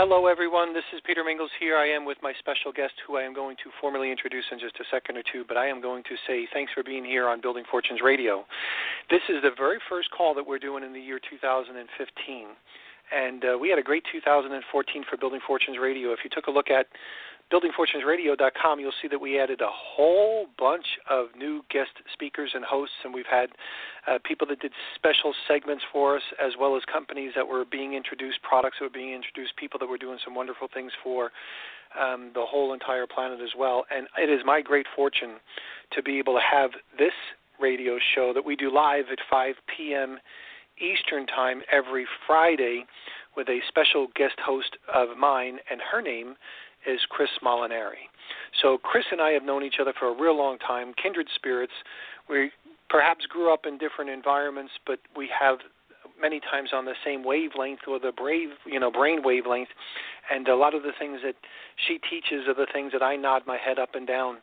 Hello, everyone. This is Peter Mingils here. I am with my special guest, who I am going to formally introduce in just a second or two. But I am going to say thanks for being here on Building Fortunes Radio. This is the very first call that we're doing in the year 2015. And uh, we had a great 2014 for Building Fortunes Radio. If you took a look at buildingfortunesradio.com, you'll see that we added a whole bunch of new guest speakers and hosts, and we've had uh, people that did special segments for us, as well as companies that were being introduced, products that were being introduced, people that were doing some wonderful things for um, the whole entire planet as well. And it is my great fortune to be able to have this radio show that we do live at 5 p.m. Eastern Time every Friday with a special guest host of mine, and her name is Chris Molinari. So Chris and I have known each other for a real long time, kindred spirits. We perhaps grew up in different environments, but we have many times on the same wavelength or the brave, you know, brain wavelength. And a lot of the things that she teaches are the things that I nod my head up and down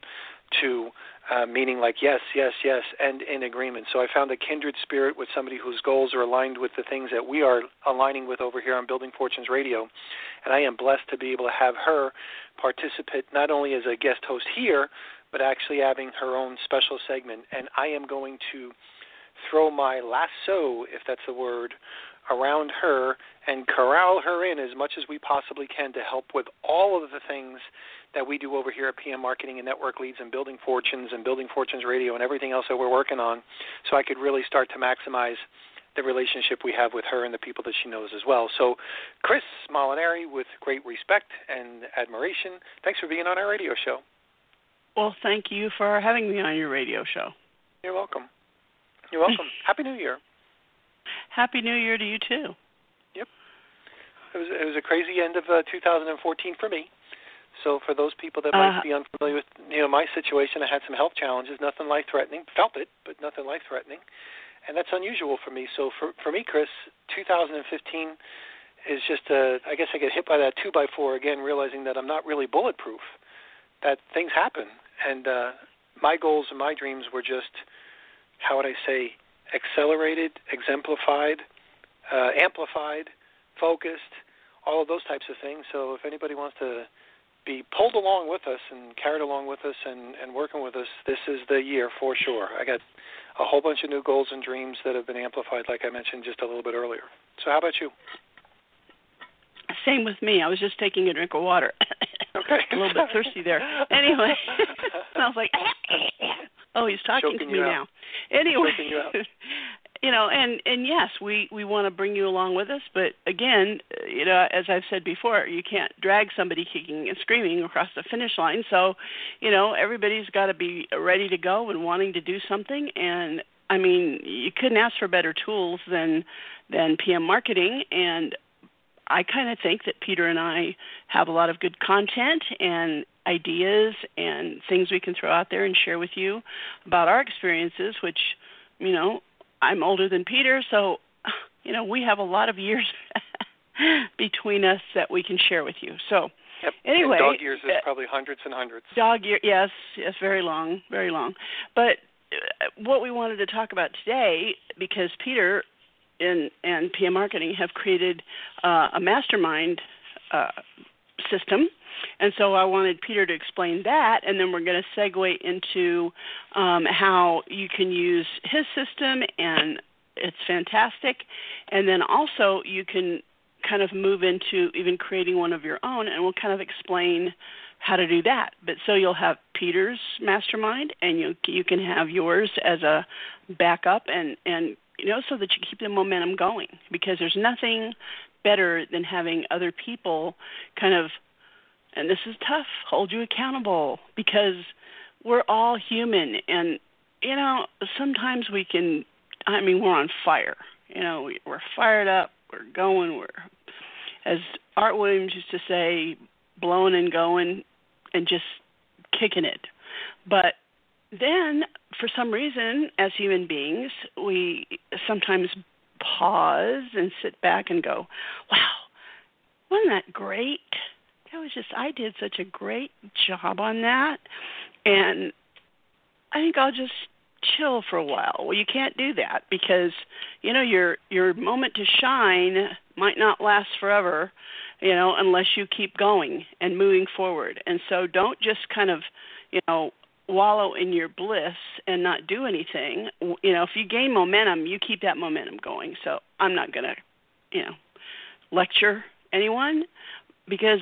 to uh, meaning like yes, yes, yes, and in agreement. So I found a kindred spirit with somebody whose goals are aligned with the things that we are aligning with over here on Building Fortunes Radio, and I am blessed to be able to have her participate not only as a guest host here, but actually having her own special segment. And I am going to throw my lasso, if that's the word, around her and corral her in as much as we possibly can to help with all of the things that we do over here at PM Marketing and Network Leads and Building Fortunes and Building Fortunes Radio and everything else that we're working on so I could really start to maximize the relationship we have with her and the people that she knows as well. So, Chris Molinari, with great respect and admiration, thanks for being on our radio show. Well, thank you for having me on your radio show. You're welcome. You're welcome. Happy New Year. Happy New Year to you too. Yep. It was it was a crazy end of uh, 2014 for me. So for those people that might uh, be unfamiliar with you know my situation, I had some health challenges, nothing life threatening, felt it, but nothing life threatening, and that's unusual for me. So for for me, Chris, 2015 is just a I guess I get hit by that two by four again, realizing that I'm not really bulletproof, that things happen, and uh, my goals and my dreams were just how would I say accelerated, exemplified, uh, amplified, focused, all of those types of things. So if anybody wants to be pulled along with us and carried along with us and, and working with us, this is the year for sure. I got a whole bunch of new goals and dreams that have been amplified, like I mentioned just a little bit earlier. So, how about you? Same with me. I was just taking a drink of water. Okay. a little bit thirsty there. Anyway, I was like, oh, he's talking to me now. Anyway, you, you know, and and yes, we we want to bring you along with us, but again, you know, as I've said before, you can't drag somebody kicking and screaming across the finish line. So, you know, everybody's got to be ready to go and wanting to do something. And I mean, you couldn't ask for better tools than than PM marketing and I kind of think that Peter and I have a lot of good content and ideas and things we can throw out there and share with you about our experiences, which, you know, I'm older than Peter, so, you know, we have a lot of years between us that we can share with you. So, Yep. Anyway, and dog years is uh, probably hundreds and hundreds. Dog year, yes, yes, very long, very long. But uh, what we wanted to talk about today, because Peter and and PM Marketing have created uh, a mastermind uh, system, and so I wanted Peter to explain that, and then we're going to segue into um, how you can use his system, and it's fantastic, and then also you can kind of move into even creating one of your own, and we'll kind of explain how to do that. But so you'll have Peter's mastermind, and you you can have yours as a backup, and and you know, so that you keep the momentum going because there's nothing better than having other people kind of and this is tough, hold you accountable because we're all human and you know, sometimes we can I mean, we're on fire. You know, we're fired up, we're going, we're as Art Williams used to say, blowing and going, and just kicking it. But then, for some reason, as human beings, we sometimes pause and sit back and go, wow, wasn't that great? That was just, I did such a great job on that. And I think I'll just chill for a while. Well, you can't do that because you know your your moment to shine might not last forever, you know, unless you keep going and moving forward. And so don't just kind of, you know, wallow in your bliss and not do anything. You know, if you gain momentum, you keep that momentum going. So I'm not going to, you know, lecture anyone because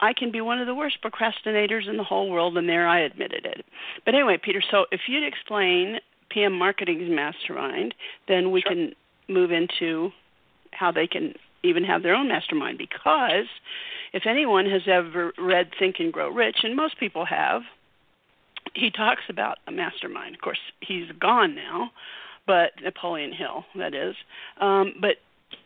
I can be one of the worst procrastinators in the whole world, and there I admitted it. But anyway, Peter, so if you'd explain PM Marketing's mastermind, then we sure. can move into how they can even have their own mastermind. Because if anyone has ever read Think and Grow Rich, and most people have, he talks about a mastermind. Of course, he's gone now, but Napoleon Hill, that is. Um, but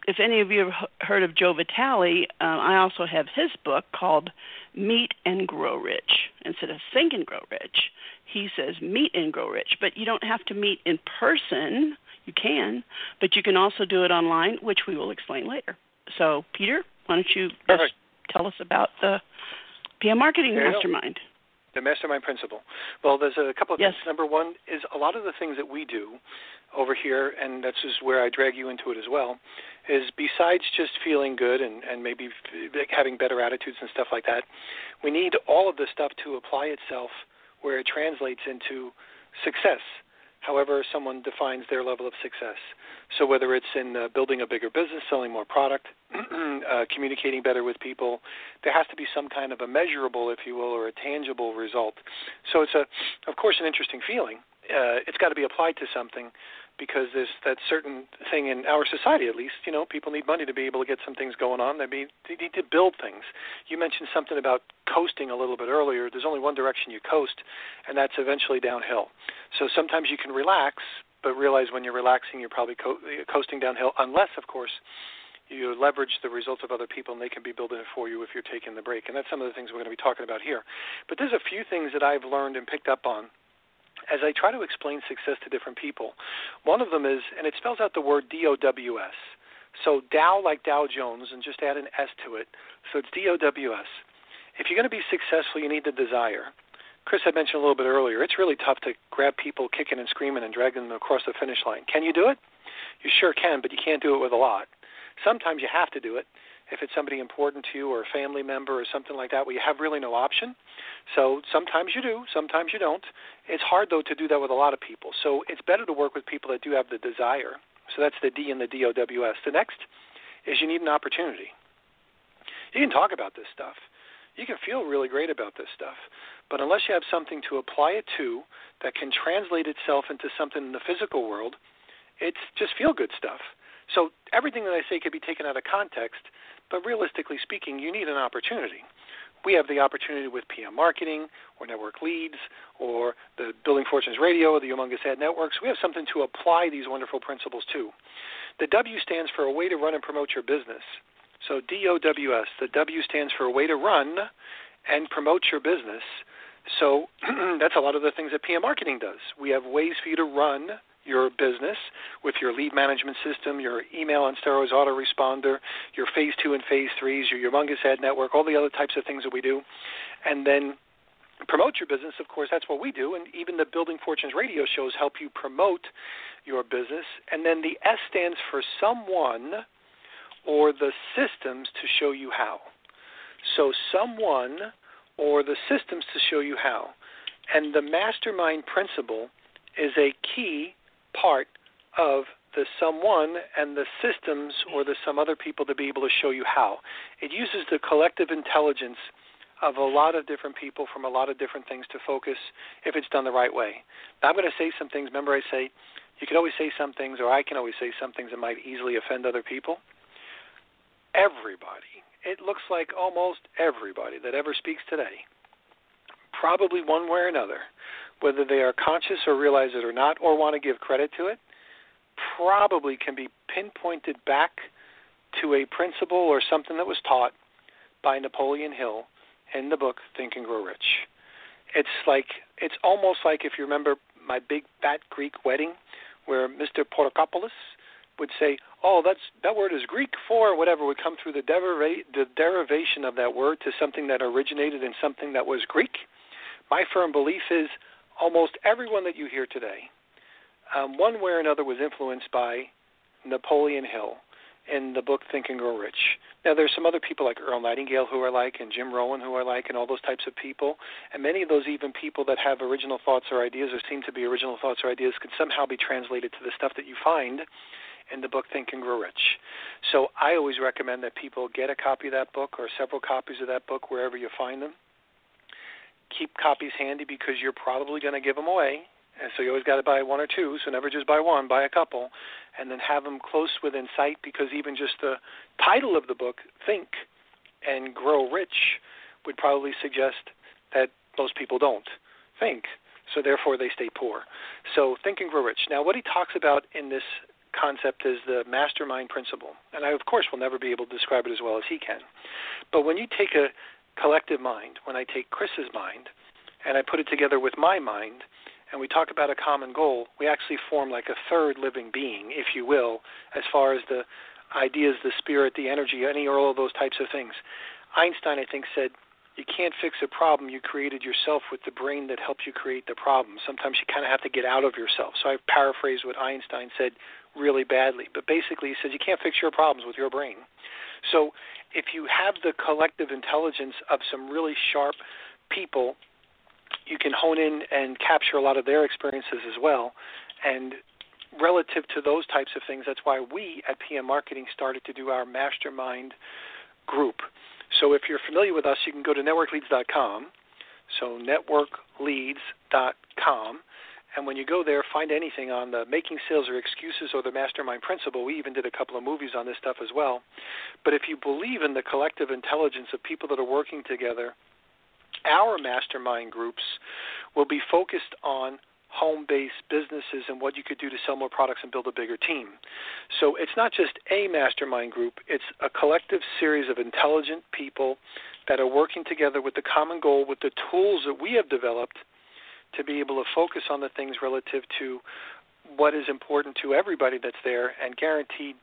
if any of you have heard of Joe Vitale, uh, I also have his book called Meet and Grow Rich. Instead of Think and Grow Rich, he says Meet and Grow Rich. But you don't have to meet in person. You can, but you can also do it online, which we will explain later. So, Peter, why don't you just tell us about the PM Marketing Mastermind? The mastermind principle. Well, there's a couple of yes. things. Number one is a lot of the things that we do over here, and that's just where I drag you into it as well, is besides just feeling good and, and maybe having better attitudes and stuff like that, we need all of this stuff to apply itself where it translates into success however someone defines their level of success. So whether it's in uh, building a bigger business, selling more product, uh, communicating better with people, there has to be some kind of a measurable, if you will, or a tangible result. So it's a, of course, an interesting feeling. Uh, it's got to be applied to something because there's that certain thing in our society, at least. You know, people need money to be able to get some things going on. They need, they need to build things. You mentioned something about coasting a little bit earlier. There's only one direction you coast, and that's eventually downhill. So sometimes you can relax, but realize when you're relaxing, you're probably co- coasting downhill, unless, of course, you leverage the results of other people and they can be building it for you if you're taking the break. And that's some of the things we're going to be talking about here. But there's a few things that I've learned and picked up on as I try to explain success to different people. One of them is, and it spells out the word D O W S. So Dow like Dow Jones, and just add an S to it. So it's D O W S. If you're going to be successful, you need the desire. Chris had mentioned a little bit earlier, it's really tough to grab people kicking and screaming and dragging them across the finish line. Can you do it? You sure can, but you can't do it with a lot. Sometimes you have to do it if it's somebody important to you or a family member or something like that where you have really no option. So sometimes you do, sometimes you don't. It's hard though to do that with a lot of people. So it's better to work with people that do have the desire. So that's the D in the DOWS. The next is you need an opportunity. You can talk about this stuff. You can feel really great about this stuff. But unless you have something to apply it to that can translate itself into something in the physical world, it's just feel good stuff. So everything that I say could be taken out of context but realistically speaking, you need an opportunity. We have the opportunity with PM Marketing or Network Leads or the Building Fortunes Radio or the Humongous Ad Networks. We have something to apply these wonderful principles to. The W stands for a way to run and promote your business. So DOWS, the W stands for a way to run and promote your business. So that's a lot of the things that PM Marketing does. We have ways for you to run your business with your lead management system, your email on steroids autoresponder, your phase two and phase threes, your humongous ad network, all the other types of things that we do. And then promote your business, of course, that's what we do. And even the Building Fortunes radio shows help you promote your business. And then the S stands for someone or the systems to show you how. So, someone or the systems to show you how. And the mastermind principle is a key part of the someone and the systems or the some other people to be able to show you how. It uses the collective intelligence of a lot of different people from a lot of different things to focus if it's done the right way. Now I'm going to say some things. Remember, I say you can always say some things, or I can always say some things that might easily offend other people. Everybody, it looks like almost everybody that ever speaks today, probably one way or another, whether they are conscious or realize it or not, or want to give credit to it, probably can be pinpointed back to a principle or something that was taught by Napoleon Hill in the book Think and Grow Rich. It's like it's almost like if you remember my big fat Greek wedding, where Mr. Portokopoulos would say, "Oh, that's that word is Greek for whatever." Would come through the, deriva- the derivation of that word to something that originated in something that was Greek. My firm belief is almost everyone that you hear today, um, one way or another, was influenced by Napoleon Hill in the book Think and Grow Rich. Now, there's some other people like Earl Nightingale who are like, and Jim Rohn who are like, and all those types of people. And many of those even people that have original thoughts or ideas, or seem to be original thoughts or ideas, could somehow be translated to the stuff that you find in the book Think and Grow Rich. So I always recommend that people get a copy of that book or several copies of that book wherever you find them. Keep copies handy because you're probably going to give them away and so you always got to buy one or two. So never just buy one, buy a couple, and then have them close within sight. Because even just the title of the book, "Think and Grow Rich," would probably suggest that most people don't think. So therefore, they stay poor. So think and grow rich. Now, what he talks about in this concept is the mastermind principle, and I, of course, will never be able to describe it as well as he can. But when you take a collective mind, when I take Chris's mind, and I put it together with my mind, and we talk about a common goal, we actually form like a third living being, if you will, as far as the ideas, the spirit, the energy, any or all of those types of things. Einstein, I think, said, You can't fix a problem you created yourself with the brain that helps you create the problem. Sometimes you kind of have to get out of yourself. So I paraphrase what Einstein said really badly. But basically, he says, You can't fix your problems with your brain. So if you have the collective intelligence of some really sharp people you can hone in and capture a lot of their experiences as well. And relative to those types of things, that's why we at PM Marketing started to do our mastermind group. So if you're familiar with us, you can go to networkleads.com. So networkleads.com. And when you go there, find anything on the making sales or excuses or the mastermind principle. We even did a couple of movies on this stuff as well. But if you believe in the collective intelligence of people that are working together our mastermind groups will be focused on home based businesses and what you could do to sell more products and build a bigger team. So it's not just a mastermind group, it's a collective series of intelligent people that are working together with the common goal, with the tools that we have developed to be able to focus on the things relative to what is important to everybody that's there and guaranteed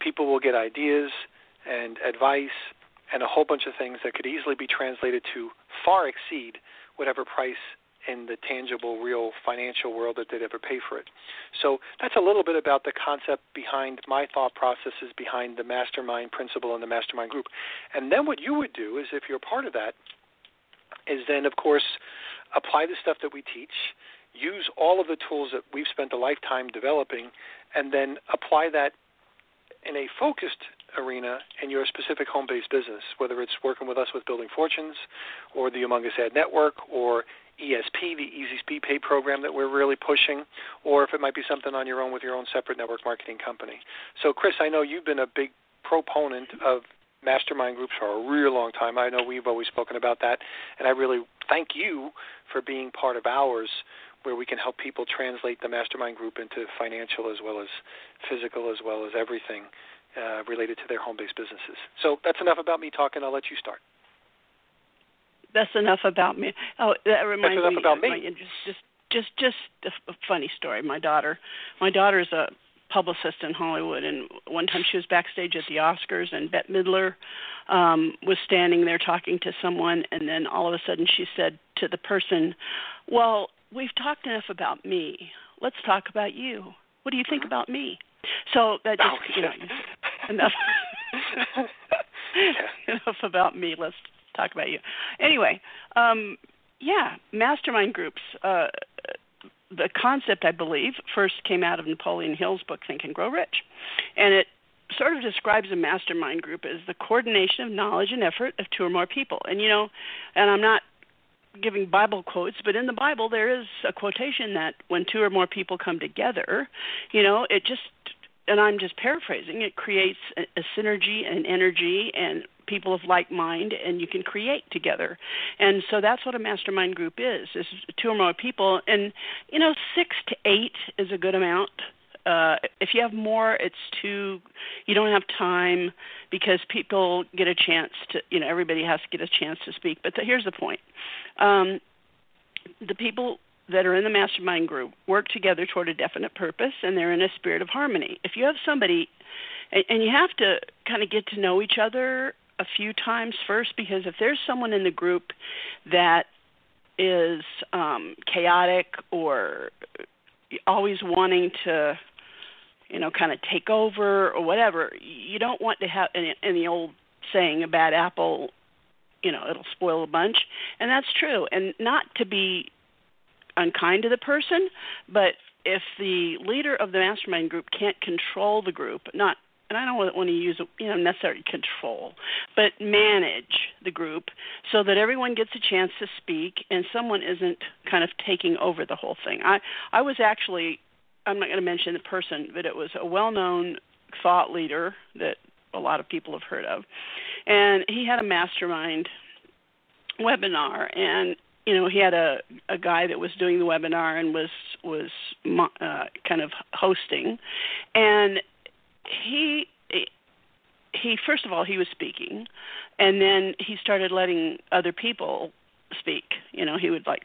people will get ideas and advice and a whole bunch of things that could easily be translated to far exceed whatever price in the tangible, real financial world that they'd ever pay for it. So that's a little bit about the concept behind my thought processes behind the mastermind principle and the mastermind group. And then what you would do is, if you're part of that, is then, of course, apply the stuff that we teach, use all of the tools that we've spent a lifetime developing, and then apply that in a focused arena in your specific home based business, whether it's working with us with Building Fortunes or the Humongous Ad Network or ESP, the Easy Speed Pay program that we're really pushing, or if it might be something on your own with your own separate network marketing company. So, Chris, I know you've been a big proponent of mastermind groups for a real long time. I know we've always spoken about that, and I really thank you for being part of ours where we can help people translate the mastermind group into financial as well as physical as well as everything uh, related to their home-based businesses. So that's enough about me talking. I'll let you start. That's enough about me. Oh, that reminds that's enough me. about me. My, just, just, just, just a funny story. My daughter, my daughter is a publicist in Hollywood, and one time she was backstage at the Oscars, and Bette Midler um, was standing there talking to someone, and then all of a sudden she said to the person, "Well, we've talked enough about me. Let's talk about you. What do you think mm-hmm. about me?" So that just, oh, you know, enough enough about me. Let's talk about you. Anyway, um, yeah, mastermind groups. Uh, the concept, I believe, first came out of Napoleon Hill's book Think and Grow Rich, and it sort of describes a mastermind group as the coordination of knowledge and effort of two or more people. And you know, and I'm not giving Bible quotes, but in the Bible there is a quotation that when two or more people come together, you know, it just and I'm just paraphrasing, it creates a, a synergy and energy and people of like mind and you can create together. And so that's what a mastermind group is. Is two or more people and you know 6 to 8 is a good amount uh, if you have more, it's too. You don't have time because people get a chance to. You know, everybody has to get a chance to speak. But the, here's the point: um, the people that are in the mastermind group work together toward a definite purpose, and they're in a spirit of harmony. If you have somebody, and, and you have to kind of get to know each other a few times first, because if there's someone in the group that is um, chaotic or always wanting to you know kind of take over or whatever you don't want to have in the old saying a bad apple you know it'll spoil a bunch. And that's true. And not to be unkind to the person but if the leader of the mastermind group can't control the group not and I don't want to use you know necessarily control, but manage the group so that everyone gets a chance to speak and someone isn't kind of taking over the whole thing. I I was actually I'm not going to mention the person, but it was a well-known thought leader that a lot of people have heard of, and he had a mastermind webinar and you know he had a a guy that was doing the webinar and was was uh, kind of hosting and he he first of all he was speaking and then he started letting other people speak. You know he would like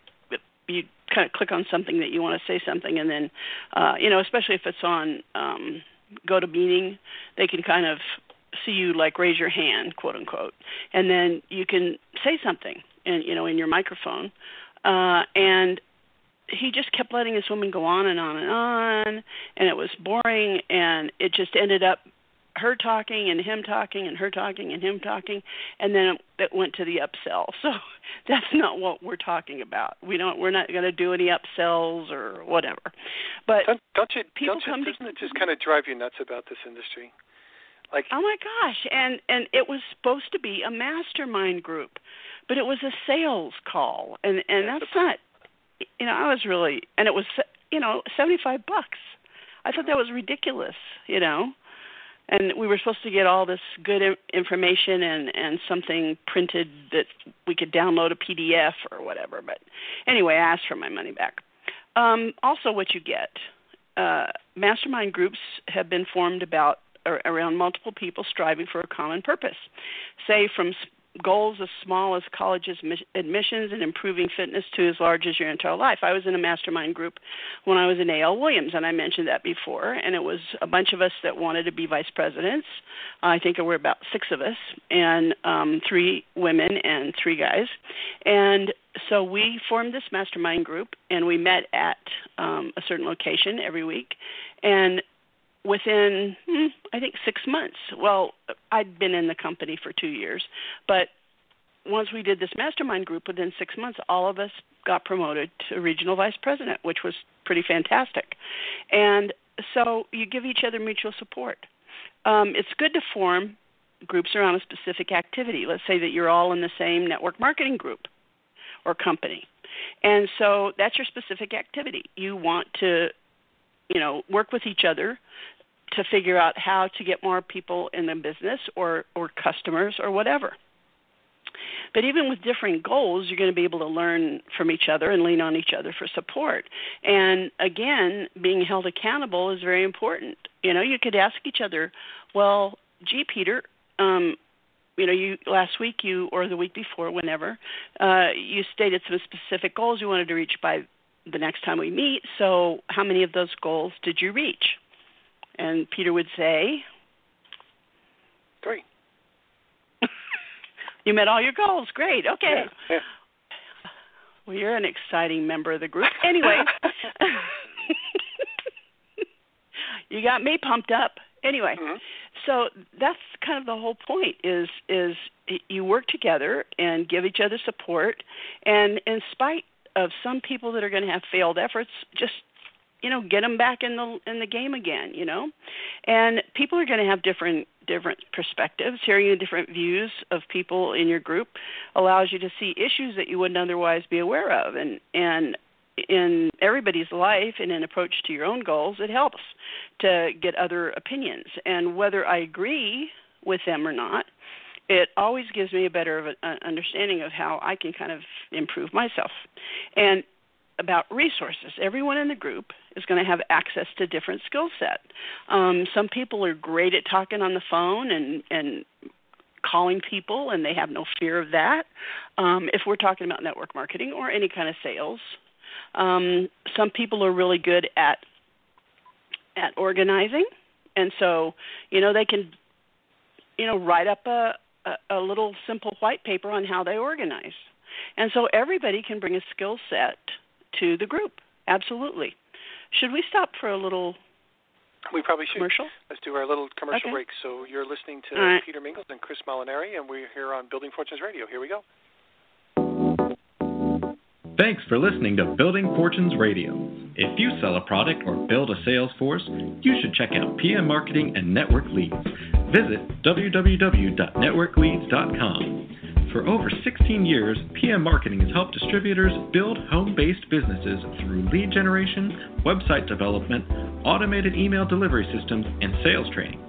you kind of click on something that you want to say something and then uh you know especially if it's on um GoToMeeting they can kind of see you like raise your hand quote unquote and then you can say something and you know in your microphone uh and he just kept letting this woman go on and on and on and it was boring and it just ended up her talking and him talking and her talking and him talking and then it went to the upsell. So that's not what we're talking about. We don't we're not going to do any upsells or whatever. But don't, don't you people don't you, come doesn't to, it just kind of drive you nuts about this industry? Like oh my gosh and and it was supposed to be a mastermind group but it was a sales call and and that's not you know, I was really, and it was, you know, seventy-five bucks. I thought that was ridiculous, you know. And we were supposed to get all this good information and and something printed that we could download a PDF or whatever. But anyway, I asked for my money back. Um, also, what you get, uh, mastermind groups have been formed about around multiple people striving for a common purpose. Say from goals as small as college admissions and improving fitness to as large as your entire life. I was in a mastermind group when I was in A.L. Williams, and I mentioned that before. And it was a bunch of us that wanted to be vice presidents. I think there were about six of us, and um, three women and three guys. And so we formed this mastermind group, and we met at um, a certain location every week. And within hmm, I think six months. Well, I'd been in the company for two years, but once we did this mastermind group, within six months, all of us got promoted to regional vice president, which was pretty fantastic. And so you give each other mutual support. Um, it's good to form groups around a specific activity. Let's say that you're all in the same network marketing group or company. And so that's your specific activity. You want to, you know, work with each other to figure out how to get more people in the business or or customers or whatever. But even with different goals, you're going to be able to learn from each other and lean on each other for support. And again, being held accountable is very important. You know, you could ask each other, "Well, gee, Peter, um, you know, you last week you or the week before, whenever, uh, you stated some specific goals you wanted to reach by the next time we meet. So, how many of those goals did you reach?" And Peter would say, Three. you met all your goals. Great. Okay. Yeah, yeah. Well, you're an exciting member of the group. Anyway, you got me pumped up. Anyway, mm-hmm. so that's kind of the whole point is is you work together and give each other support and in spite of some people that are going to have failed efforts just you know get them back in the in the game again you know and people are going to have different different perspectives hearing different views of people in your group allows you to see issues that you wouldn't otherwise be aware of and and in everybody's life and in approach to your own goals it helps to get other opinions and whether i agree with them or not it always gives me a better of an understanding of how I can kind of improve myself. And about resources. Everyone in the group is going to have access to different skill set. Um, some people are great at talking on the phone and and calling people, and they have no fear of that. Um, if we're talking about network marketing or any kind of sales, um, some people are really good at at organizing, and so you know they can you know write up a, a, a little simple white paper on how they organize, and so everybody can bring a skill set to the group. Absolutely. Should we stop for a little we probably should. Commercial? Let's do our little commercial Okay. break. So you're listening to All right. Peter Mingils and Chris Molinari, and we're here on Building Fortunes Radio. Here we go. Thanks for listening to Building Fortunes Radio. If you sell a product or build a sales force, you should check out PM Marketing and Network Leads. Visit www.networkleads.com. For over 16 years, PM Marketing has helped distributors build home based businesses through lead generation, website development, automated email delivery systems, and sales training.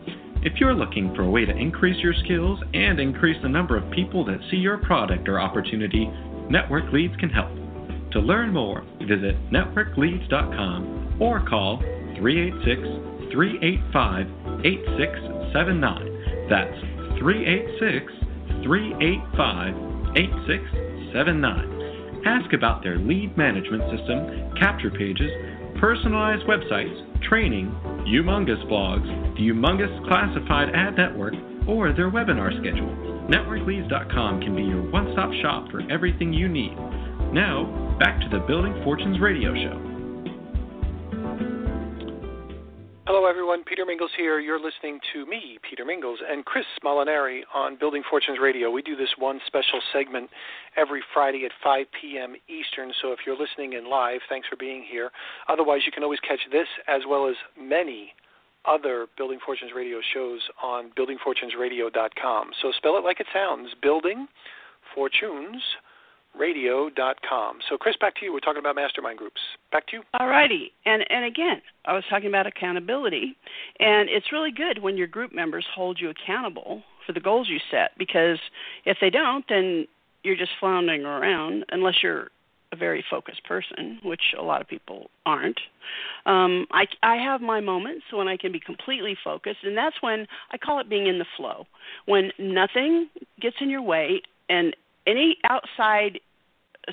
If you're looking for a way to increase your skills and increase the number of people that see your product or opportunity, Network Leads can help. To learn more, visit networkleads.com or call 386 385 8679. That's 386 385 8679. Ask about their lead management system, capture pages, personalized websites, training, humongous blogs, the humongous classified ad network, or their webinar schedule. NetworkLeads.com can be your one stop shop for everything you need. Now, back to the Building Fortunes radio show. Hello, everyone. Peter Mingils here. You're listening to me, Peter Mingils, and Chris Molinari on Building Fortunes Radio. We do this one special segment every Friday at 5 p.m. Eastern. So if you're listening in live, thanks for being here. Otherwise, you can always catch this as well as many other Building Fortunes Radio shows on buildingfortunesradio.com. So spell it like it sounds Building Fortunes radio.com. So, Chris, back to you. We're talking about mastermind groups. Back to you. All righty. And and again, I was talking about accountability, and it's really good when your group members hold you accountable for the goals you set because if they don't, then you're just floundering around unless you're a very focused person, which a lot of people aren't. Um, I I have my moments when I can be completely focused, and that's when I call it being in the flow. When nothing gets in your way and any outside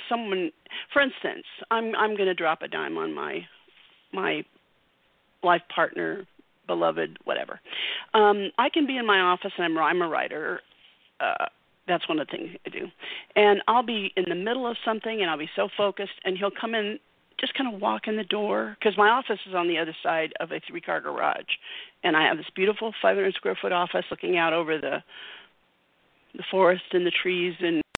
someone for instance i'm i'm going to drop a dime on my my life partner beloved whatever. Um i can be in my office and i'm i'm a writer uh that's one of the things i do. And i'll be in the middle of something and i'll be so focused and he'll come in just kind of walk in the door because my office is on the other side of a three car garage. And i have this beautiful 500 square foot office looking out over the the forest and the trees and